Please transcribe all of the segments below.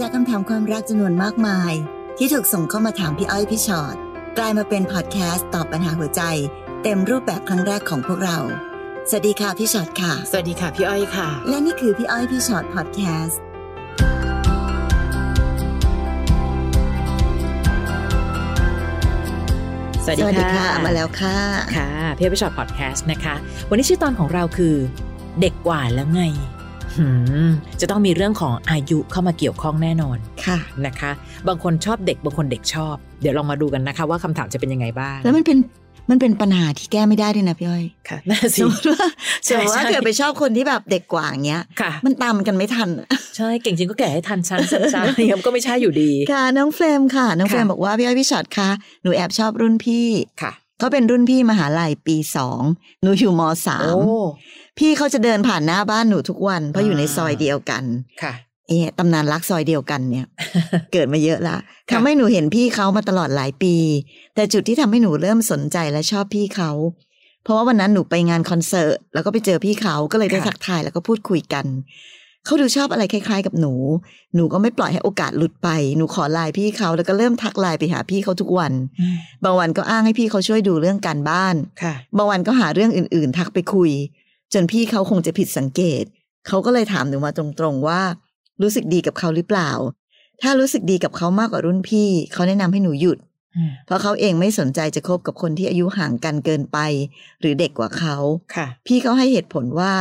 จากคำถามความรักจำนวนมากมาย ที่ถูกส่งเข้ามาถามพี่อ้อยพี่ชอ็อตกลายมาเป็นพอดแคสต์ตอบปัญหาหัวใจ เต็มรูปแบบครั้งแรกของพวกเรา สวัสดีค่ะพี่ชอ็อตค่ะ สวัสดีค่ะพี่อ้อยค่ะ และนี่คือพี่อ้อยพี่ชอ็อตพอดแคสต์สวัสดีค่ะมาแล้วค่ะ ค่ะพี่อ้อยพี่ฉอดพอดแคสต์นะคะ วันนี้ชื่อตอนของเราคือ เด็กกว่าแล้วไงหืม จะต้องมีเรื่องของอายุเข้ามาเกี่ยวข้องแน่นอนค่ะนะคะ บางคนชอบเด็กบางคนเด็กชอบ เดี๋ยวลองมาดูกันนะคะ ว่าคำถามจะเป็นยังไงบ้าง แล้วมันเป็นมันเป็นปัญหาที่แก้ไม่ได้ด้วยนะพี่อ้อยค่ะน่าสสิมมติว่าใช่สมมติว่าใช่เกิดไปชอบคนที่แบบเด็กกว่าอย่างเงี้ยค่ะมันตามกันไม่ทัน ใช่ เก่งจริงก็แก่ให้ทันชั้นชั้นชั้นยังก็ไม่ใช่อยู่ดี ค่ะ น้องเฟรมค่ะ น้องเฟรมค่ะบอกว่าพี่อ้อยพี่ชอ็อตคะหนูแอบชอบรุ่นพี่ค่ะเขาเป็นรุ่นพี่มหาลัยปีสองหนูอยู่มสาโอ้ม พี่เขาจะเดินผ่านหน้าบ้านหนูทุกวันเพราะอยู่ในอ่าซอยเดียวกันค่ะเอ๊ะตำนานรักซอยเดียวกันเนี่ย เกิดมาเยอะละค่ะทำให้หนูเห็นพี่เขามาตลอดหลายปี แต่จุดที่ทำให้หนูเริ่มสนใจและชอบพี่เขาเพราะว่าวันนั้นหนูไปงานคอนเสิร์ตแล้วก็ไปเจอพี่เขาก็เลยได้ทักทายแล้วก็พูดคุยกันเขาดูชอบอะไรคล้ายๆ กับหนู หนูก็ไม่ปล่อยให้โอกาสหลุดไป หนูขอไลน์พี่เขาแล้วก็เริ่มทักไลน์ไปหาพี่เขาทุกวันอืมบางวันก็อ้างให้พี่เขาช่วยดูเรื่องการบ้านค่ะบางวันก็หาเรื่องอื่นๆ ทักไปคุย จนพี่เขาคงจะผิดสังเกต เขาก็เลยถามหนูมาตรงๆว่า รู้สึกดีกับเขาหรือเปล่า ถ้ารู้สึกดีกับเขามากกว่ารุ่นพี่ เขาแนะนำให้หนูหยุดอืมเพราะเขาเองไม่สนใจจะคบกับคนที่อายุห่างกันเกินไป หรือเด็กกว่าเขาค่ะ พี่เขาให้เหตุผลว่า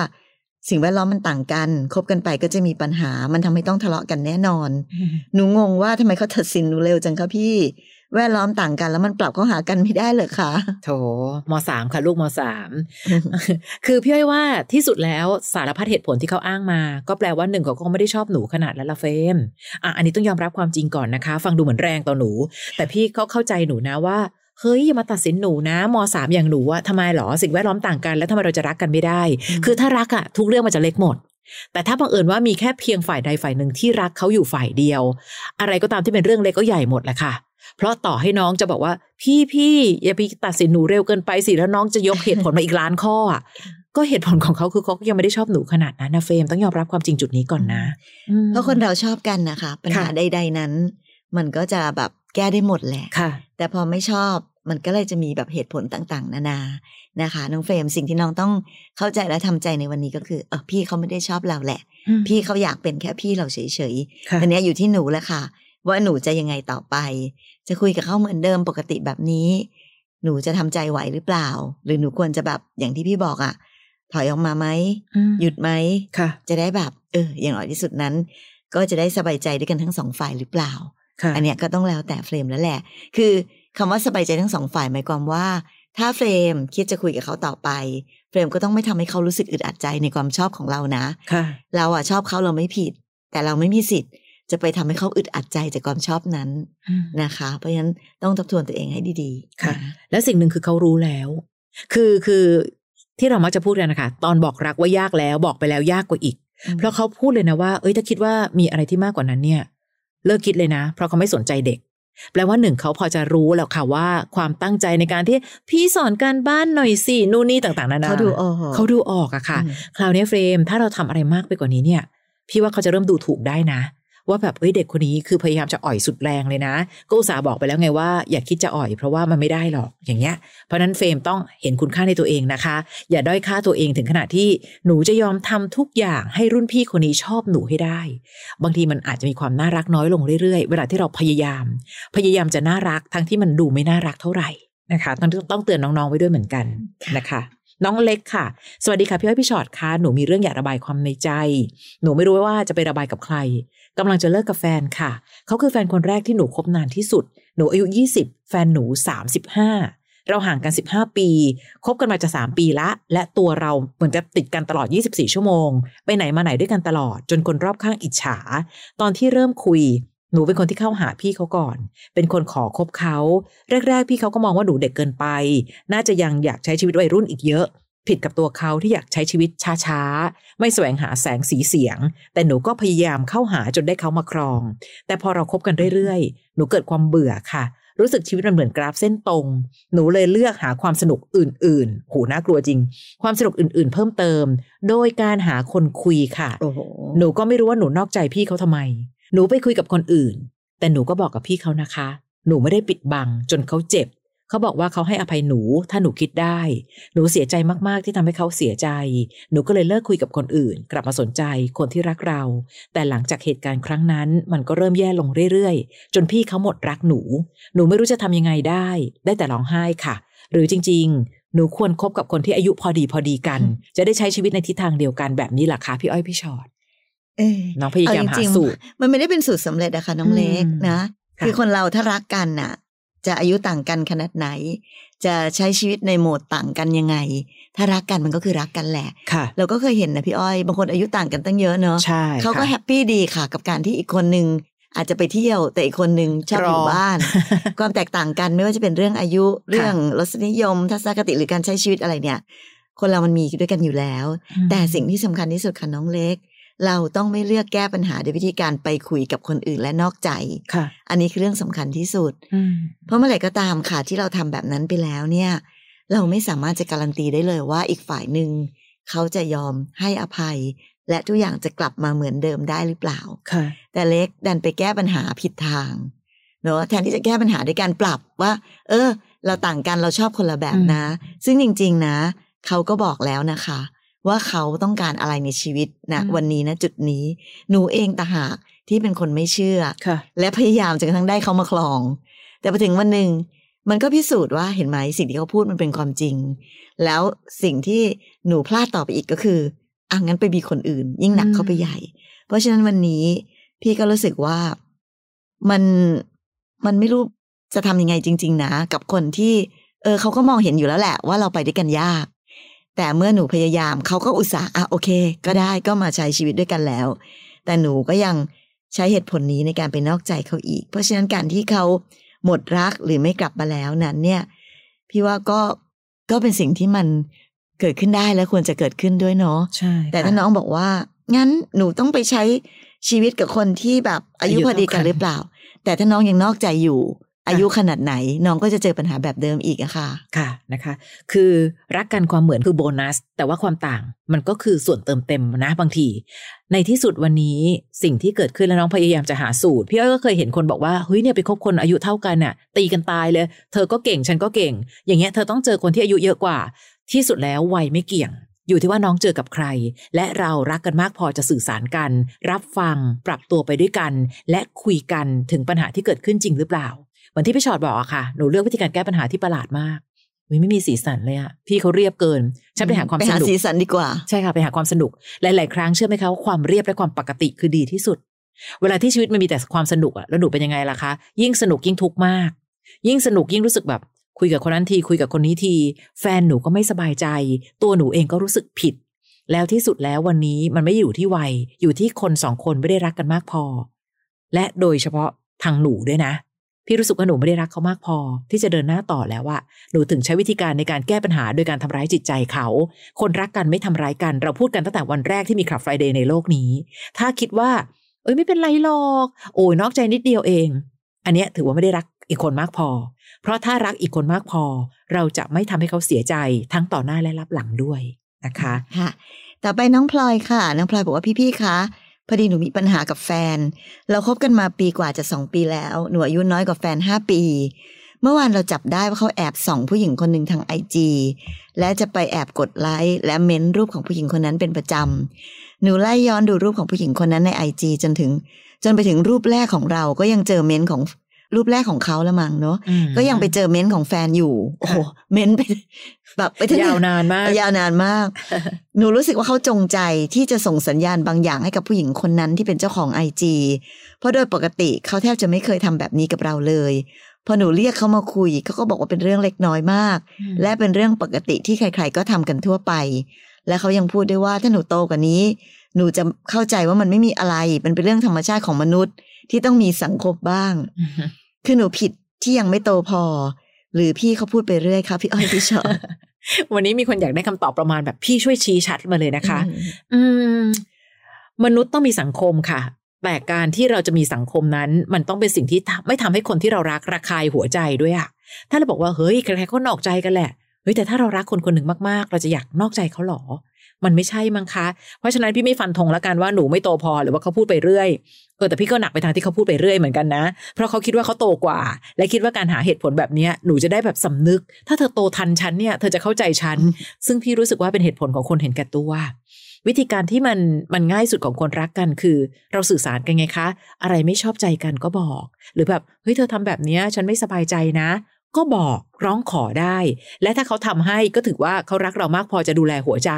สิ่งแวดล้อมมันต่างกัน คบกันไปก็จะมีปัญหา มันทำให้ต้องทะเลาะกันแน่นอน หนูงงว่าทำไมเขาตัดสินหนูเร็วจังคะพี่ แวดล้อมต่างกัน แล้วมันปรับเข้าหากันไม่ได้เหรอคะโถมสามค่ะลูกมสามคือพี่อ้อยว่าที่สุดแล้วสารพัดเหตุผลที่เขาอ้างมา ก็แปลว่าหนึ่งเขาคงไม่ได้ชอบหนูขนาดนั้นละเฟรมอะอันนี้ต้องยอมรับความจริงก่อนนะคะ ฟังดูเหมือนแรงต่อหนู แต่พี่เขาเข้าใจหนูนะว่าเฮ้ยอย่ามาตัดสินหนูนะมสามอย่างหนูอะทำไมหรอสิ่งแวดล้อมต่างกัน แล้วทำไมเราจะรักกันไม่ได้อืมคือถ้ารักอะทุกเรื่องมันจะเล็กหมด แต่ถ้าบังเอิญว่ามีแค่เพียงฝ่ายใดฝ่ายหนึ่งที่รักเขาอยู่ฝ่ายเดียว อะไรก็ตามที่เป็นเรื่องเล็กก็ใหญ่หมดแหละค่ะ เพราะต่อให้น้องจะบอกว่า พี่พี่อย่าไปตัดสินหนูเร็วเกินไปสิแล้วน้องจะยกเหตุผลมาอีกล้านข้ออะก็เหตุผลของเขาคือเขาก็ยังไม่ได้ชอบหนูขนาดนั้นนะเฟรมต้องยอมรับความจริงจุดนี้ก่อนนะอืมเพราะคนเราชอบกันนะคะปัญหาค่ะใด ๆนั้น มันก็จะแบบแก้ได้หมดแหละค่ะ แต่พอไม่ชอบมันก็เลยจะมีแบบเหตุผลต่าง ๆ นานานะคะน้องเฟรมสิ่งที่น้องต้องเข้าใจและทำใจในวันนี้ก็คือเออพี่เขาไม่ได้ชอบเราแหละ พี่เขาอยากเป็นแค่พี่เราเฉยๆค่ะอันเนี้ยอยู่ที่หนูแหละค่ะ ว่าหนูจะยังไงต่อไป จะคุยกับเขาเหมือนเดิมปกติแบบนี้ หนูจะทำใจไหวหรือเปล่า หรือหนูควรจะแบบอย่างที่พี่บอกอะถอยออกมาไหมอืมหยุดไหมค่ะ จะได้แบบเออ อย่างน้อยที่สุดนั้น ก็จะได้สบายใจด้วยกันทั้งสองฝ่ายหรือเปล่าค่ะอันเนี้ยก็ต้องแล้วแต่เฟรมแล้วแหละ คือคำว่าสบายใจทั้งสองฝ่ายหมายความว่า ถ้าเฟรมคิดจะคุยกับเขาต่อไปเฟรมก็ต้องไม่ทำให้เขารู้สึกอึดอัดใจในความชอบของเรานะค่ะเราอะชอบเขาเราไม่ผิด แต่เราไม่มีสิทธิ์ จะไปทำให้เขาอึดอัดใจจากความชอบนั้นนะคะ เพราะฉะนั้นต้องทบทวนตัวเองให้ดีๆ ค่ะนและสิ่งหนึ่งคือเขารู้แล้ว คือคือที่เรามักจะพูดกันนะคะตอนบอกรักว่ายากแล้วบอกไปแล้วยากกว่าอีกอืมเพราะเขาพูดเลยนะว่า เอ้ยถ้าคิดว่ามีอะไรที่มากกว่านั้นเนี่ย เลิกคิดเลยนะ เพราะเขาไม่สนใจเด็ก แปลว่าหนึ่งเขาพอจะรู้แล้วค่ะว่าความตั้งใจในการที่พี่สอนการบ้านหน่อยสินู่นนี่ต่างๆนานาเขาดูออกเขาดูออกอะค่ะอืมคราวนี้เฟรมถ้าเราทำอะไรมากไปกว่านี้เนี่ย พี่ว่าเขาจะเริ่มดูถูกได้นะ ว่าแบบเอ้ยเด็กคนนี้คือพยายามจะอ่อยสุดแรงเลยนะ ก็อุตส่าห์บอกไปแล้วไงว่าอย่าคิดจะอ่อยเพราะว่ามันไม่ได้หรอกอย่างเงี้ย เพราะฉะนั้นเฟรมต้องเห็นคุณค่าในตัวเองนะคะ อย่าด้อยค่าตัวเองถึงขนาดที่หนูจะยอมทำทุกอย่างให้รุ่นพี่คนนี้ชอบหนูให้ได้ บางทีมันอาจจะมีความน่ารักน้อยลงเรื่อยๆ เวลาที่เราพยายาม พยายามจะน่ารักทั้งที่มันดูไม่น่ารักเท่าไหร่นะคะต้องต้องเตือนน้องๆไว้ด้วยเหมือนกันนะคะ น้องเล็กค่ะ สวัสดีค่ะพี่อ้อยพี่ชอตค่ะหนูมีเรื่องอยากระบายความในใจ หนูไม่รู้ว่าจะไประบายกับใครกำลังจะเลิกกับแฟนค่ะ เขาคือแฟนคนแรกที่หนูคบนานที่สุด หนูอายุ 20 แฟนหนู 35 เราห่างกัน 15 ปีคบกันมาจะ 3 ปีละ และตัวเราเหมือนจะติดกันตลอด 24 ชั่วโมง ไปไหนมาไหนด้วยกันตลอด จนคนรอบข้างอิจฉา ตอนที่เริ่มคุย หนูเป็นคนที่เข้าหาพี่เขาก่อน เป็นคนขอคบเขา แรก ๆ พี่เขาก็มองว่าหนูเด็กเกินไป น่าจะยังอยากใช้ชีวิตวัยรุ่นอีกเยอะ ผิดกับตัวเขาที่อยากใช้ชีวิตช้าๆ ไม่แสวงหาแสงสีเสียง แต่หนูก็พยายามเข้าหาจนได้เขามาครอง แต่พอเราคบกันเรื่อยๆ หนูเกิดความเบื่อค่ะ รู้สึกชีวิตมันเหมือนกราฟเส้นตรง หนูเลยเลือกหาความสนุกอื่นๆโหน่ากลัวจริง ความสนุกอื่นๆ เพิ่มเติม โดยการหาคนคุยค่ะโอ้โหหนูก็ไม่รู้ว่าหนูนอกใจพี่เขาทำไม หนูไปคุยกับคนอื่น แต่หนูก็บอกกับพี่เขานะคะ หนูไม่ได้ปิดบังจนเขาเจ็บ เขาบอกว่าเขาให้อภัยหนู ถ้าหนูคิดได้ หนูเสียใจมากๆที่ทำให้เขาเสียใจ หนูก็เลยเลิกคุยกับคนอื่น กลับมาสนใจคนที่รักเรา แต่หลังจากเหตุการณ์ครั้งนั้น มันก็เริ่มแย่ลงเรื่อยๆ จนพี่เขาหมดรักหนู หนูไม่รู้จะทำยังไงได้ ได้แต่ร้องไห้ค่ะ หรือจริง ๆ หนูควรคบกับคนที่อายุพอดีพอดีกัน จะได้ใช้ชีวิตในทิศทางเดียวกันแบบนี้ล่ะคะพี่อ้อยพี่ชอ็อตเออ น้องพยายามหาเอจริงๆสูตร มันไม่ได้เป็นสูตรสำเร็จอะค่ะน้องเล็กอืมนะค่ะคือคนเราถ้ารักกันน่ะจะอายุต่างกันขนาดไหน จะใช้ชีวิตในโหมดต่างกันยังไง ถ้ารักกันมันก็คือรักกันแหละค่ะเราก็เคยเห็นนะพี่อ้อย บางคนอายุต่างกันตั้งเยอะเนอะใช่เขาก็ค่ะแฮปปี้ดีค่ะ กับการที่อีกคนนึงอาจจะไปเที่ยวแต่อีกคนนึงชอบอยู่รอบ้าน ความแตกต่างกันไม่ว่าจะเป็นเรื่องอายุเรื่องรสนิยม ทัศนคติหรือการใช้ชีวิตอะไรเนี่ย คนเรามันมีด้วยกันอยู่แล้ว แต่สิ่งที่สำคัญที่สุดค่ะน้องเล็ก เราต้องไม่เลือกแก้ปัญหาด้วยวิธีการไปคุยกับคนอื่นและนอกใจค่ะ อันนี้คือเรื่องสำคัญที่สุดอืมเพราะเมื่อไหร่ก็ตามค่ะที่เราทำแบบนั้นไปแล้วเนี่ย เราไม่สามารถจะการันตีได้เลยว่าอีกฝ่ายหนึ่งเขาจะยอมให้อภัย และทุกอย่างจะกลับมาเหมือนเดิมได้หรือเปล่าค่ะ แต่เล็กดันไปแก้ปัญหาผิดทางเนอะแทนที่จะแก้ปัญหาด้วยการปรับว่า เออ เราต่างกันเราชอบคนละแบบนะ ซึ่งจริง ๆ นะเขาก็บอกแล้วนะคะ ว่าเขาต้องการอะไรในชีวิตนะอืมวันนี้นะจุดนี้ หนูเองต่างหากที่เป็นคนไม่เชื่อค่ะและพยายามจนกระทั่งได้เขามาคลอง แต่พอถึงวันหนึ่งมันก็พิสูจน์ว่าเห็นไหมสิ่งที่เขาพูดมันเป็นความจริง แล้วสิ่งที่หนูพลาดต่อไปอีกก็คืออะงั้นไปมีคนอื่น ยิ่งหนักเข้าไปใหญ่ เพราะฉะนั้นวันนี้พี่ก็รู้สึกว่ามันมันไม่รู้จะทำยังไงจริง ๆ นะ กับคนที่ เออเขาก็มองเห็นอยู่แล้วแหละ ว่าเราไปด้วยกันยาก แต่เมื่อหนูพยายามเขาก็อุตส่าห์อะโอเค ก็ได้ก็มาใช้ชีวิตด้วยกันแล้ว แต่หนูก็ยังใช้เหตุผลนี้ในการไปนอกใจเขาอีก เพราะฉะนั้นการที่เขาหมดรักหรือไม่กลับมาแล้วนั้นเนี่ย พี่ว่าก็ก็เป็นสิ่งที่มันเกิดขึ้นได้และควรจะเกิดขึ้นด้วยเนาะใช่แต่ถ้าน้องบอกว่า งั้นหนูต้องไปใช้ชีวิตกับคนที่แบบอายุพอดีกันหรือเปล่า แต่ถ้าน้องยังนอกใจอยู่ อายุขนาดไหนน้องก็จะเจอปัญหาแบบเดิมอีกอะค่ะ ค่ะนะคะ คือรักกันความเหมือนคือโบนัส แต่ว่าความต่างมันก็คือส่วนเติมเต็มนะบางที ในที่สุดวันนี้สิ่งที่เกิดขึ้นแล้วน้องพยายามจะหาสูตร พี่อ้อยก็เคยเห็นคนบอกว่าเฮ้ยเนี่ยไปคบคนอายุเท่ากันน่ะ ตีกันตายเลย เธอก็เก่งฉันก็เก่ง อย่างเงี้ยเธอต้องเจอคนที่อายุเยอะกว่า ที่สุดแล้ววัยไม่เกี่ยงอยู่ที่ว่าน้องเจอกับใคร และเรารักกันมากพอจะสื่อสารกัน รับฟัง ปรับตัวไปด้วยกัน และคุยกันถึงปัญหาที่เกิดขึ้นจริงหรือเปล่า เหมือนที่พี่ชอดบอกอะค่ะ หนูเลือกวิธีการแก้ปัญหาที่ประหลาดมากอุ๊ยไม่มีสีสันเลยอะพี่เขาเรียบเกินฉันไปหาความไปสหานุกสีสันดีกว่า ใช่ค่ะไปหาความสนุก หลาย ๆ ครั้งเชื่อไหมคะว่าความเรียบและความปกติคือดีที่สุด เวลาที่ชีวิตมันมีแต่ความสนุกอะแล้วหนูเป็นยังไงล่ะคะ ยิ่งสนุกยิ่งทุกข์มาก ยิ่งสนุกยิ่งรู้สึกแบบคุยกับคนนั้นทีคุยกับคนนี้ที แฟนหนูก็ไม่สบายใจ ตัวหนูเองก็รู้สึกผิด แล้วที่สุดแล้ววันนี้มันไม่อยู่ที่วัยอยู่ที่คนสองคนไม่ได้รักกันมากพอ และโดยเฉพาะทางหนูด้วยนะ พี่รู้สึกว่าหนูไม่ได้รักเขามากพอ ที่จะเดินหน้าต่อแล้วอะหนูถึงใช้วิธีการในการแก้ปัญหาโดยการทำร้ายจิตใจเขา คนรักกันไม่ทำร้ายกัน เราพูดกันตั้งแต่วันแรกที่มีคลับไฟเดย์ในโลกนี้ ถ้าคิดว่า เอ้ยไม่เป็นไรหรอก โอ้ยนอกใจนิดเดียวเอง อันเนี้ยถือว่าไม่ได้รักอีกคนมากพอ เพราะถ้ารักอีกคนมากพอ เราจะไม่ทำให้เขาเสียใจทั้งต่อหน้าและรับหลังด้วยนะคะค่ะต่อไปน้องพลอยค่ะ น้องพลอยบอกว่าพี่ๆคะ พอดีหนูมีปัญหากับแฟน เราคบกันมาปีกว่าจะสองปีแล้ว หนูอายุน้อยกว่าแฟนห้าปี เมื่อวานเราจับได้ว่าเขาแอบส่องผู้หญิงคนหนึ่งทางไอจีและจะไปแอบกดไลค์และเม้นรูปของผู้หญิงคนนั้นเป็นประจำหนูไล่ย้อนดูรูปของผู้หญิงคนนั้นในไอจีจนถึง จนไปถึงรูปแรกของเราก็ยังเจอเม้นของ รูปแรกของเขาละมั้งเนาะอืมก็ยังไปเจอเม้นของแฟนอยู่ โอ้โหเม้นไปแบบไปถึงยาวนานมากยาวนานมาก หนูรู้สึกว่าเขาจงใจที่จะส่งสัญญาณบางอย่างให้กับผู้หญิงคนนั้นที่เป็นเจ้าของไอจีเพราะโดยปกติเขาแทบจะไม่เคยทำแบบนี้กับเราเลยพอหนูเรียกเขามาคุยเขาก็บอกว่าเป็นเรื่องเล็กน้อยมาก และเป็นเรื่องปกติที่ใคร ๆ ก็ทำกันทั่วไป และเขายังพูดด้วยว่าถ้าหนูโตกว่านี้ หนูจะเข้าใจว่ามันไม่มีอะไรมันเป็นเรื่องธรรมชาติของมนุษย์ ที่ต้องมีสังคมบ้างอืมคือหนูผิดที่ยังไม่โตพอ หรือพี่เขาพูดไปเรื่อยครับพี่อ้อยพี่ชอบวันนี้มีคนอยากได้คำตอบประมาณแบบพี่ช่วยชี้ชัดมาเลยนะคะอืมอืม มนุษย์ต้องมีสังคมค่ะ แต่การที่เราจะมีสังคมนั้น มันต้องเป็นสิ่งที่ทำไม่ทำให้คนที่เรารักระคายหัวใจด้วยอะถ้าเราบอกว่าเฮ้ยใครๆก็นอกใจกันแหละเฮ้ยแต่ถ้าเรารักคนคนหนึ่งมากๆ เราจะอยากนอกใจเขาหรอ มันไม่ใช่มั้งคะ เพราะฉะนั้นพี่ไม่ฟันธงแล้วกันว่าหนูไม่โตพอหรือว่าเขาพูดไปเรื่อยเออแต่พี่ก็หนักไปทางที่เขาพูดไปเรื่อยเหมือนกันนะ เพราะเขาคิดว่าเขาโตกว่า และคิดว่าการหาเหตุผลแบบเนี้ยหนูจะได้แบบสำนึก ถ้าเธอโตทันฉันเนี่ยเธอจะเข้าใจฉัน ซึ่งพี่รู้สึกว่าเป็นเหตุผลของคนเห็นแก่ตัว วิธีการที่มันมันง่ายสุดของคนรักกันคือ เราสื่อสารกันไงคะ อะไรไม่ชอบใจกันก็บอก หรือแบบเฮ้ยเธอทำแบบเนี้ยฉันไม่สบายใจนะ ก็บอกร้องขอได้ และถ้าเขาทำให้ก็ถือว่าเขารักเรามากพอจะดูแลหัวใจ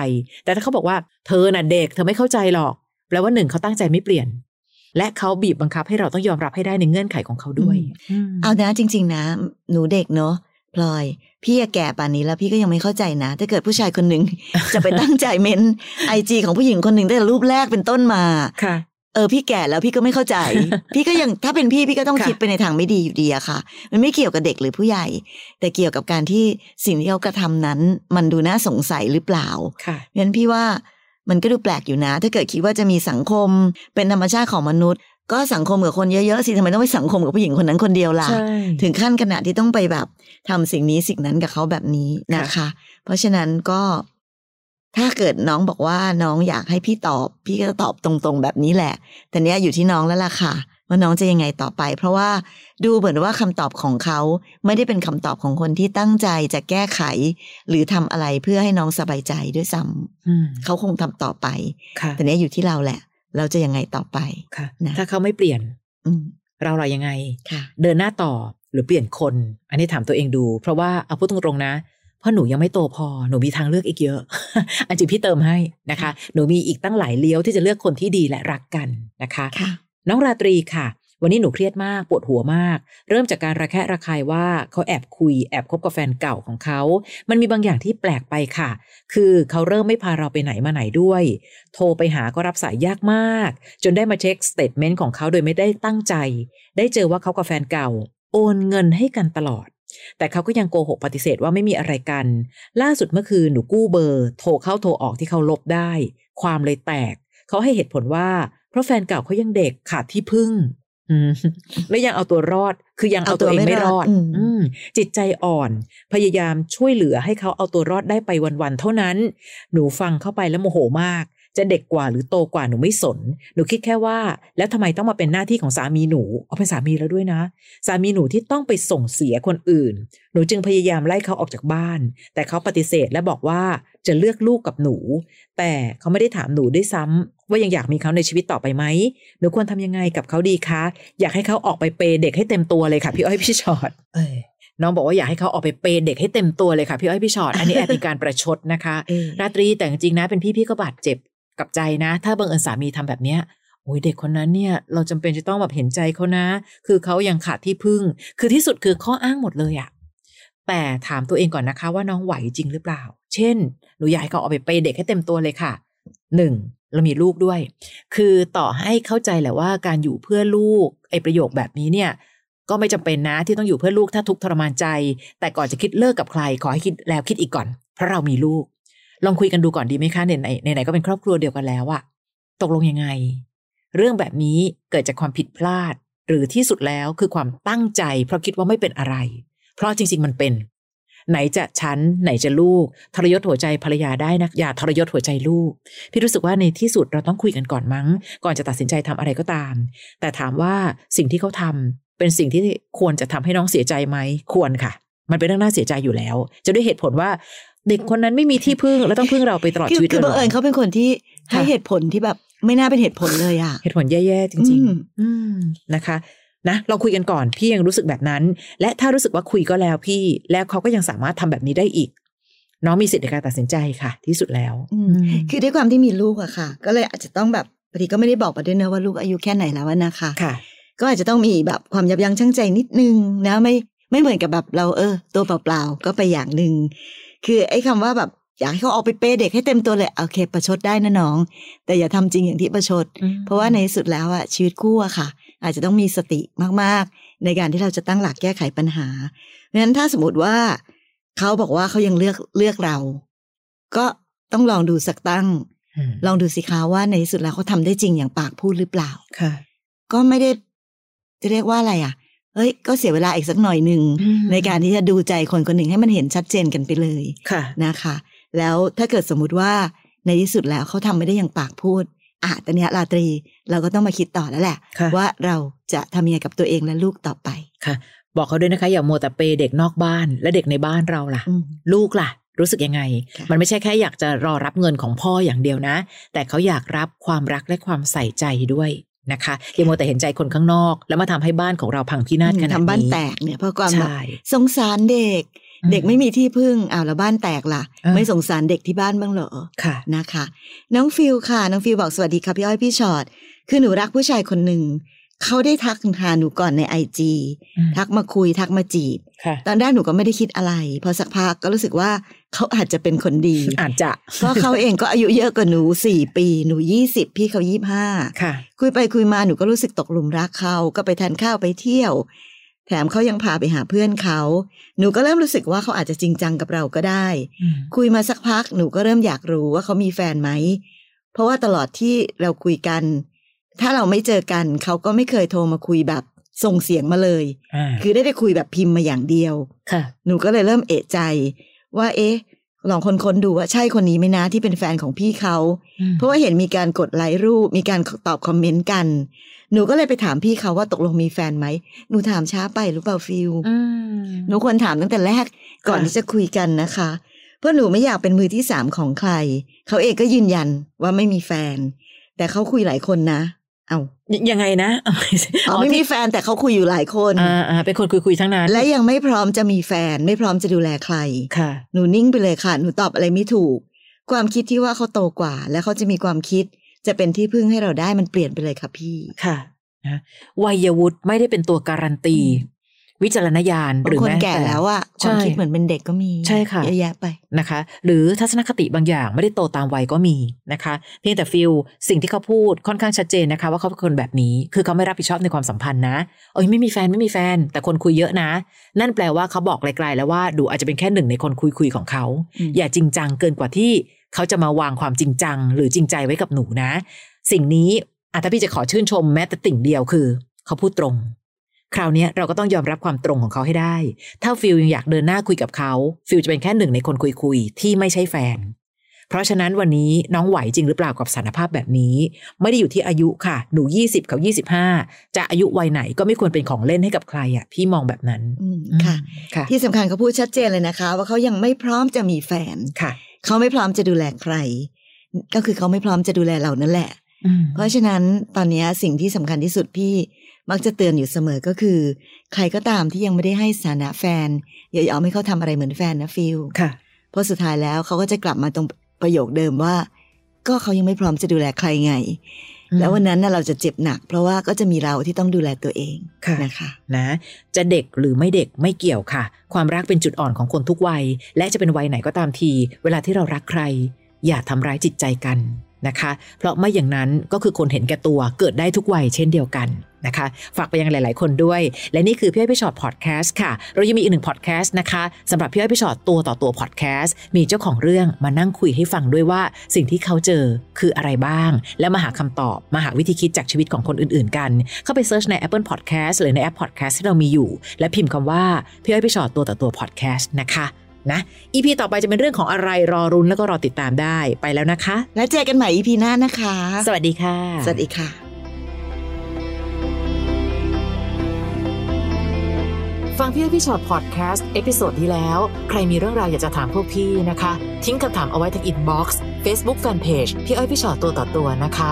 แต่ถ้าเขาบอกว่าเธอน่ะเด็กเธอไม่เข้าใจหรอกแปลว่าหนึ่งเขาตั้งใจไม่เปลี่ยน และเขาบีบบังคับให้เราต้องยอมรับให้ได้ในเงื่อนไขของเขาด้วย เอานะจริง ๆ นะ หนูเด็กเนาะพลอย พี่แก่ป่านนี้แล้วพี่ก็ยังไม่เข้าใจนะ ถ้าเกิดผู้ชายคนหนึ่งจะไปตั้งใจเม้นไอจีของผู้หญิงคนหนึ่งตั้งแต่รูปแรกเป็นต้นมาค่ะ เออพี่แก่แล้วพี่ก็ไม่เข้าใจ พี่ก็ยังถ้าเป็นพี่พี่ก็ต้องค่ะคิดไปในทางไม่ดีอยู่ดีอะค่ะ มันไม่เกี่ยวกับเด็กหรือผู้ใหญ่ แต่เกี่ยวกับการที่สิ่งที่เขากระทำนั้น มันดูน่าสงสัยหรือเปล่าค่ะเพราะฉะนั้นพี่ว่ามันก็ดูแปลกอยู่นะ ถ้าเกิดคิดว่าจะมีสังคมเป็นธรรมชาติของมนุษย์ ก็สังคมกับคนเยอะๆสิทำไมต้องไปสังคมกับผู้หญิงคนนั้นคนเดียวล่ะใช่ถึงขั้นขนาดที่ต้องไปแบบทำสิ่งนี้สิ่งนั้นกับเขาแบบนี้นะคะ เพราะฉะนั้นก็ ถ้าเกิดน้องบอกว่าน้องอยากให้พี่ตอบ พี่ก็จะตอบตรงๆแบบนี้แหละ แต่เนี้ยอยู่ที่น้องแล้วล่ะค่ะ ว่าน้องจะยังไงต่อไป เพราะว่าดูเหมือนว่าคำตอบของเขาไม่ได้เป็นคำตอบของคนที่ตั้งใจจะแก้ไข หรือทำอะไรเพื่อให้น้องสบายใจด้วยซ้ำอืมเขาคงทำต่อไปค่ะแต่เนี้ยอยู่ที่เราแหละ เราจะยังไงต่อไปค่ะนะถ้าเขาไม่เปลี่ยน อืมเราเรายังไงค่ะเดินหน้าต่อหรือเปลี่ยนคน อันนี้ถามตัวเองดู เพราะว่าเอาพูดตรงๆนะ เพราะหนูยังไม่โตพอหนูมีทางเลือกอีกเยอะ อันจริงพี่เติมให้นะคะ หนูมีอีกตั้งหลายเลี้ยวที่จะเลือกคนที่ดีและรักกันนะคะค่ะน้องราตรีค่ะ วันนี้หนูเครียดมากปวดหัวมาก เริ่มจากการระแคะระคายว่าเขาแอบคุยแอบคบกับแฟนเก่าของเขา มันมีบางอย่างที่แปลกไปค่ะ คือเขาเริ่มไม่พาเราไปไหนมาไหนด้วย โทรไปหาก็รับสายยากมาก จนได้มาเช็ค statement ของเขาโดยไม่ได้ตั้งใจ ได้เจอว่าเขากับแฟนเก่า โอนเงินให้กันตลอด แต่เขาก็ยังโกหกปฏิเสธว่าไม่มีอะไรกัน ล่าสุดเมื่อคืนหนูกู้เบอร์ โทรเข้าโทรออกที่เขาลบได้ ความเลยแตก เขาให้เหตุผลว่า เพราะแฟนเก่าเขายังเด็กขาดที่พึ่งอืมและยังเอาตัวรอด คือยังเอาตัวเองไม่รอดอืมอืมจิตใจอ่อน พยายามช่วยเหลือให้เขาเอาตัวรอดได้ไปวันๆเท่านั้น หนูฟังเข้าไปแล้วโมโหมาก จะเด็กกว่าหรือโตกว่าหนูไม่สน หนูคิดแค่ว่า แล้วทำไมต้องมาเป็นหน้าที่ของสามีหนูเอาเป็นสามีแล้วด้วยนะ สามีหนูที่ต้องไปส่งเสียคนอื่น หนูจึงพยายามไล่เขาออกจากบ้าน แต่เขาปฏิเสธและบอกว่าจะเลือกลูกกับหนู แต่เขาไม่ได้ถามหนูด้วยซ้ำว่ายังอยากมีเขาในชีวิตต่อไปไหมหนูควรทำยังไงกับเขาดีคะ อยากให้เขาออกไปเปย์เด็กให้เต็มตัวเลยค่ะพี่อ้อยพี่ชอตเอ้ยน้องบอกว่าอยากให้เขาออกไปเปย์เด็กให้เต็มตัวเลยค่ะพี่อ้อยพี่ชอตอันนี้แอบมีการประชดนะคะเออราตรีแต่จริงๆนะเป็นพี่พี่ก็บาดเจ็บ กับใจนะ ถ้าบังเอิญสามีทำแบบเนี้ยโอ้ยเด็กคนนั้นเนี่ยเราจำเป็นจะต้องแบบเห็นใจเขานะ คือเขายังขาดที่พึ่ง คือที่สุดคือข้ออ้างหมดเลยอะแต่ถามตัวเองก่อนนะคะว่าน้องไหวจริงหรือเปล่า เช่นหนูอยากให้เขาเอาไปเปย์เด็กให้เต็มตัวเลยค่ะหนึ่งเรามีลูกด้วย คือต่อให้เข้าใจแหละว่าการอยู่เพื่อลูกไอ้ประโยคแบบนี้เนี่ย ก็ไม่จำเป็นนะที่ต้องอยู่เพื่อลูกถ้าทุกทรมานใจ แต่ก่อนจะคิดเลิกกับใคร ขอให้คิดแล้วคิดอีกก่อน เพราะเรามีลูก ลองคุยกันดูก่อนดีไหมคะไหนไหนไหนก็เป็นครอบครัวเดียวกันแล้วอะตกลงยังไง เรื่องแบบนี้เกิดจากความผิดพลาด หรือที่สุดแล้วคือความตั้งใจ เพราะคิดว่าไม่เป็นอะไร เพราะจริง ๆ มันเป็น ไหนจะฉันไหนจะลูก ทรยศหัวใจภรรยาได้นะอย่าทรยศหัวใจลูก พี่รู้สึกว่าในที่สุดเราต้องคุยกันก่อนมั้ง ก่อนจะตัดสินใจทำอะไรก็ตาม แต่ถามว่าสิ่งที่เขาทำเป็นสิ่งที่ควรจะทำให้น้องเสียใจไหมควรค่ะ มันเป็นเรื่องน่าเสียใจอยู่แล้ว จะด้วยเหตุผลว่า เด็กคนนั้นไม่มีที่พึ่งแล้วต้องพึ่งเราไปตลอดคือชีวิตคือลยหรบังเอิญเขาเป็นคนที่ให้ค่ะเหตุผลที่แบบไม่น่าเป็นเหตุผลเลยอะเหตุผลแย่ๆจริงอืมๆอืมนะคะนะลองคุยกันก่อนพี่ยังรู้สึกแบบนั้น และถ้ารู้สึกว่าคุยก็แล้วพี่ แล้วเขาก็ยังสามารถทำแบบนี้ได้อีก น้องมีสิทธิ์ในการตัดสินใจค่ะ ที่สุดแล้วอืมคือด้วยความที่มีลูกอะค่ะ ก็เลยอาจจะต้องแบบบางทีก็ไม่ได้บอกมาด้วยนะว่าลูกอายุแค่ไหนแล้วอะนะคะค่ะ ก็อาจจะต้องมีแบบความยับยั้งชั่งใจนิดนึงนะไม่ไม่เหมือนกับแบบเราเออ ตัวเปล่าๆก็ไปอย่างหนึ่ง คือไอ้คำว่าแบบอยากให้เขาเอาไปเปย์เด็กให้เต็มตัวเลยโอเค ประชดได้นะน้อง แต่อย่าทำจริงอย่างที่ประชด เพราะว่าในที่สุดแล้วอะชีวิตคู่อะค่ะ อาจจะต้องมีสติมากๆ ในการที่เราจะตั้งหลักแก้ไขปัญหาเพราะฉะนั้นถ้าสมมติว่าเขาบอกว่าเขายังเลือกเลือกเรา ก็ต้องลองดูสักตั้งอืมลองดูสิคะว่าในที่สุดแล้วเขาทำได้จริงอย่างปากพูดหรือเปล่าค่ะ ก็ไม่ได้จะเรียกว่าอะไรอะ เฮ้ย ก็เสียเวลาอีกสักหน่อยหนึ่งอืมในการที่จะดูใจคนคนหนึ่งให้มันเห็นชัดเจนกันไปเลยค่ะนะคะ แล้วถ้าเกิดสมมุติว่าในที่สุดแล้วเขาทำไม่ได้อย่างปากพูดอะตอนเนี้ยราตรีเราก็ต้องมาคิดต่อแล้วแหละค่ะว่าเราจะทำยังไงกับตัวเองและลูกต่อไปค่ะ บอกเขาด้วยนะคะ อย่าโมวแต่เปย์เด็กนอกบ้าน และเด็กในบ้านเราล่ะอืมลูกล่ะ รู้สึกยังไงค่ะมันไม่ใช่แค่อยากจะรอรับเงินของพ่ออย่างเดียวนะ แต่เขาอยากรับความรักและความใส่ใจด้วย นะคะอย่าโมวแต่เห็นใจคนข้างนอก แล้วมาทำให้บ้านของเราพังพินาศขนาดนี้ทำบ้านแตกเนี่ยเพราะความแบบใช่สงสารเด็กอืมเด็กไม่มีที่พึ่งอ้าวแล้วบ้านแตกล่ะอ่าไม่สงสารเด็กที่บ้านบ้างเหรอค่ะนะคะ น้องฟิลค่ะ น้องฟิลบอกสวัสดีค่ะพี่อ้อยพี่ชอ็อตคือหนูรักผู้ชายคนหนึ่ง เขาได้ทักหาหนูก่อนใน IG อืมทักมาคุยทักมาจีบค่ะตอนแรกหนูก็ไม่ได้คิดอะไร พอสักพักก็รู้สึกว่าเขาอาจจะเป็นคนดี อาจจะเพราะเขาเองก็อายุเยอะกว่าหนูสี่ปีหนูยี่สิบพี่เขายี่ห้าค่ะคุยไปคุยมาหนูก็รู้สึกตกหลุมรักเขาก็ไปทานข้าวไปเที่ยว แถมเขายังพาไปหาเพื่อนเขา หนูก็เริ่มรู้สึกว่าเขาอาจจะจริงจังกับเราก็ได้อืมคุยมาสักพักหนูก็เริ่มอยากรู้ว่าเขามีแฟนไหมเพราะว่าตลอดที่เราคุยกัน ถ้าเราไม่เจอกันเขาก็ไม่เคยโทรมาคุยแบบส่งเสียงมาเลยอ่าคือได้ได้คุยแบบพิมพ์มาอย่างเดียวค่ะ หนูก็เลยเริ่มเอะใจ ว่า เอ๊ะ ลองคนๆดูว่าใช่คนนี้ไหมนะที่เป็นแฟนของพี่เขา เพราะว่าเห็นมีการกดไลค์รูป มีการตอบคอมเมนต์กัน หนูก็เลยไปถามพี่เขาว่าตกลงมีแฟนไหม หนูถามช้าไปหรือเปล่าฟิลอืมหนูควรถามตั้งแต่แรกก่อนค่ะที่จะคุยกันนะคะ เพราะหนูไม่อยากเป็นมือที่สามของใคร เขาเองก็ยืนยันว่าไม่มีแฟน แต่เขาคุยหลายคนนะ เอายยังไงนะอ๋อไม่มีแฟนแต่เขาคุยอยู่หลายคนอ่าอ่าเป็นคนคุยคุยๆทั้งนั้น และยังไม่พร้อมจะมีแฟน ไม่พร้อมจะดูแลใครค่ะ หนูนิ่งไปเลยค่ะ หนูตอบอะไรไม่ถูก ความคิดที่ว่าเขาโตกว่า และเขาจะมีความคิด จะเป็นที่พึ่งให้เราได้มันเปลี่ยนไปเลยค่ะพี่ค่ะนะวัยวุฒิไม่ได้เป็นตัวการันตี วิจารณญาณหบารืงอคนแม้แก่แต่แล้วอะความคิดเหมือนเป็นเด็กก็มีใช่ค่ะเยอะแยะไปนะคะ หรือทัศนคติบางอย่างไม่ได้โตตามวัยก็มีนะคะ เพียงแต่ฟิลสิ่งที่เขาพูดค่อนข้างชัดเจนนะคะ ว่าเขาเป็นคนแบบนี้ คือเขาไม่รับผิดชอบในความสัมพันธ์นะเอ้ยไม่มีแฟนไม่มีแฟน แต่คนคุยเยอะนะ นั่นแปลว่าเขาบอกไกลๆแล้วว่าดูอาจจะเป็นแค่หนึ่งในคนคุยคุยๆของเขาอืมอย่าจริงจังเกินกว่าที่เขาจะมาวางความจริงจัง หรือจริงใจไว้กับหนูนะ สิ่งนี้อาถ้าพี่จะขอชื่นชมแม้แต่ติ่งเดียวคือ เขาพูดตรง คราวเนี้ยเราก็ต้องยอมรับความตรงของเขาให้ได้ ถ้าฟิลยังอยากเดินหน้าคุยกับเขาฟิลจะเป็นแค่หนึ่งในคนคุยคุยๆที่ไม่ใช่แฟน เพราะฉะนั้นวันนี้น้องไหวจริงหรือเปล่ากับสารภาพแบบนี้ ไม่ได้อยู่ที่อายุค่ะ หนู 20 กับ 25 จะอายุวัยไหนก็ไม่ควรเป็นของเล่นให้กับใครอะพี่มองแบบนั้นอืมค่ะค่ะที่สำคัญเขาพูดชัดเจนเลยนะคะ ว่าเขายังไม่พร้อมจะมีแฟนค่ะ เขาไม่พร้อมจะดูแลใคร ก็คือเขาไม่พร้อมจะดูแลเรานั่นแหละอืม เพราะฉะนั้นตอนนี้สิ่งที่สำคัญที่สุดพี่มักจะเตือนอยู่เสมอก็คือ ใครก็ตามที่ยังไม่ได้ให้สถานะแฟน อย่ายอมให้เขาทำอะไรเหมือนแฟนนะฟิลค่ะ เพราะสุดท้ายแล้วเขาก็จะกลับมาตรงประโยคเดิมว่า ก็เขายังไม่พร้อมจะดูแลใครไงอืมแล้ววันนั้นน่ะเราจะเจ็บหนัก เพราะว่าก็จะมีเราที่ต้องดูแลตัวเองค่ะนะคะนะ จะเด็กหรือไม่เด็กไม่เกี่ยวค่ะ ความรักเป็นจุดอ่อนของคนทุกวัย และจะเป็นวัยไหนก็ตามที เวลาที่เรารักใคร อย่าทำร้ายจิตใจกัน นะคะ เพราะไม่อย่างนั้นก็คือคนเห็นแก่ตัวเกิดได้ทุกวัยเช่นเดียวกันนะคะ ฝากไปยังหลาย ๆ คนด้วย และนี่คือพี่อ้อยพี่ชอตพอดแคสต์ค่ะ เรายังมีอีกหนึ่งพอดแคสต์นะคะสำหรับพี่อ้อยพี่ชอตตัวต่อตัวพอดแคสต์มีเจ้าของเรื่องมานั่งคุยให้ฟังด้วยว่า สิ่งที่เขาเจอคืออะไรบ้าง แล้วมาหาคำตอบ มาหาวิธีคิดจากชีวิตของคนอื่น ๆ กัน เข้าไป search ใน Apple Podcast หรือในแอป Podcast ที่เรามีอยู่ และพิมพ์คำว่าพี่อ้อยพี่ฉอดตัวต่อตัวพอดแคสต์นะคะ นะ EP ต่อไปจะเป็นเรื่องของอะไรรอลุ้นแล้วก็รอติดตามได้ไปแล้วนะคะ แล้วเจอกันใหม่ EP หน้านะคะ สวัสดีค่ะ สวัสดีค่ะ ฟังพี่อ้อยพี่ฉอดพอดแคสต์ episode ที่แล้ว ใครมีเรื่องราวอยากจะถามพวกพี่นะคะ ทิ้งคำถามเอาไว้ที่ inbox เฟซบุ๊กแฟนเพจพี่อ้อยพี่ชอตตัวต่อตัวนะคะ